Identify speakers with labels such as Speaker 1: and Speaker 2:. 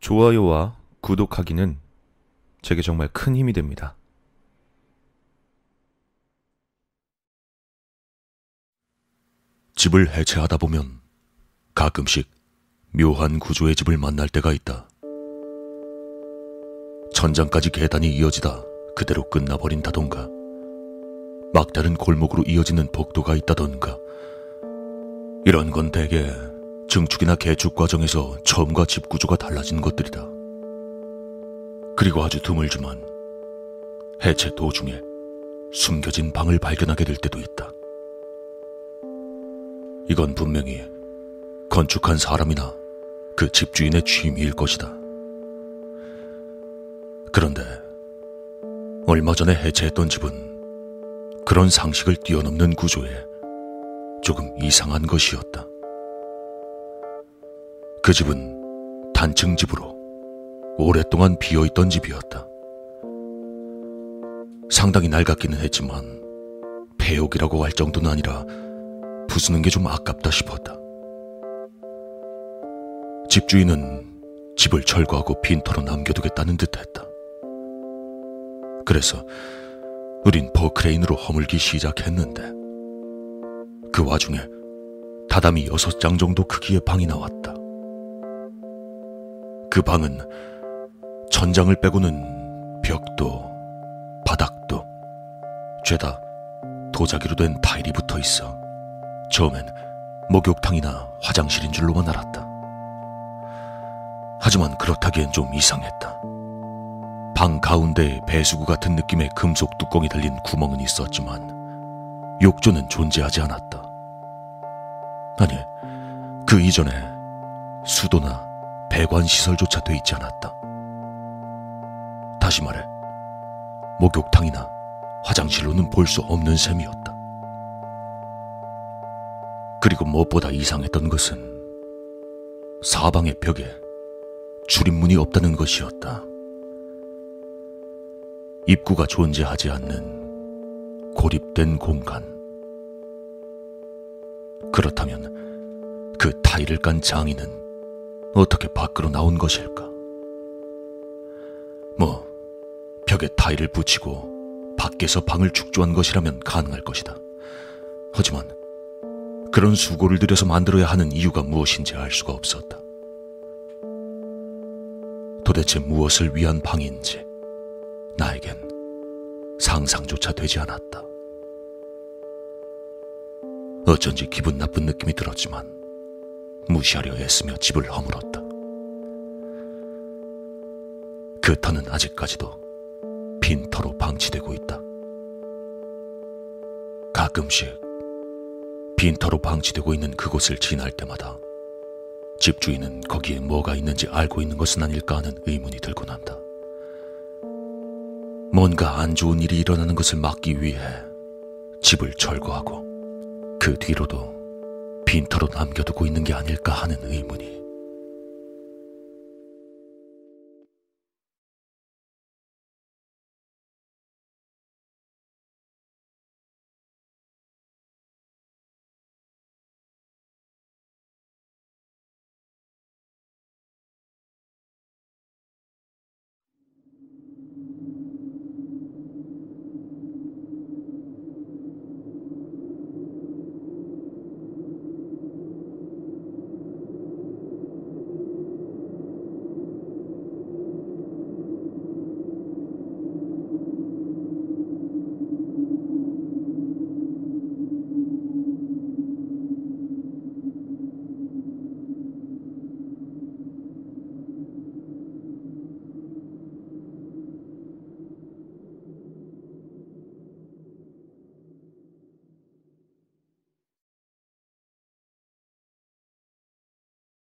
Speaker 1: 좋아요와 구독하기는 제게 정말 큰 힘이 됩니다.
Speaker 2: 집을 해체하다 보면 가끔씩 묘한 구조의 집을 만날 때가 있다. 천장까지 계단이 이어지다 그대로 끝나버린다던가, 막다른 골목으로 이어지는 복도가 있다던가, 이런 건 대개 증축이나 개축 과정에서 처음과 집 구조가 달라진 것들이다. 그리고 아주 드물지만 해체 도중에 숨겨진 방을 발견하게 될 때도 있다. 이건 분명히 건축한 사람이나 그 집주인의 취미일 것이다. 그런데 얼마 전에 해체했던 집은 그런 상식을 뛰어넘는 구조에 조금 이상한 것이었다. 그 집은 단층 집으로 오랫동안 비어 있던 집이었다. 상당히 낡았기는 했지만 폐옥이라고 할 정도는 아니라 부수는 게 좀 아깝다 싶었다. 집주인은 집을 철거하고 빈터로 남겨두겠다는 듯 했다. 그래서 우린 버크레인으로 허물기 시작했는데 그 와중에 다담이 여섯 장 정도 크기의 방이 나왔다. 그 방은 천장을 빼고는 벽도 바닥도 죄다 도자기로 된 타일이 붙어 있어 처음엔 목욕탕이나 화장실인 줄로만 알았다. 하지만 그렇다기엔 좀 이상했다. 방 가운데에 배수구 같은 느낌의 금속 뚜껑이 달린 구멍은 있었지만 욕조는 존재하지 않았다. 아니, 그 이전에 수도나 배관 시설조차 돼 있지 않았다. 다시 말해, 목욕탕이나 화장실로는 볼 수 없는 셈이었다. 그리고 무엇보다 이상했던 것은 사방의 벽에 출입문이 없다는 것이었다. 입구가 존재하지 않는 고립된 공간. 그렇다면 그 타일을 깐 장인은 어떻게 밖으로 나온 것일까? 뭐, 벽에 타일을 붙이고 밖에서 방을 축조한 것이라면 가능할 것이다. 하지만 그런 수고를 들여서 만들어야 하는 이유가 무엇인지 알 수가 없었다. 도대체 무엇을 위한 방인지 나에겐 상상조차 되지 않았다. 어쩐지 기분 나쁜 느낌이 들었지만 무시하려 애쓰며 집을 허물었다. 그 터는 아직까지도 빈 터로 방치되고 있다. 가끔씩 빈 터로 방치되고 있는 그곳을 지날 때마다 집주인은 거기에 뭐가 있는지 알고 있는 것은 아닐까 하는 의문이 들곤 한다. 뭔가 안 좋은 일이 일어나는 것을 막기 위해 집을 철거하고 그 뒤로도 빈터로 남겨두고 있는 게 아닐까 하는 의문이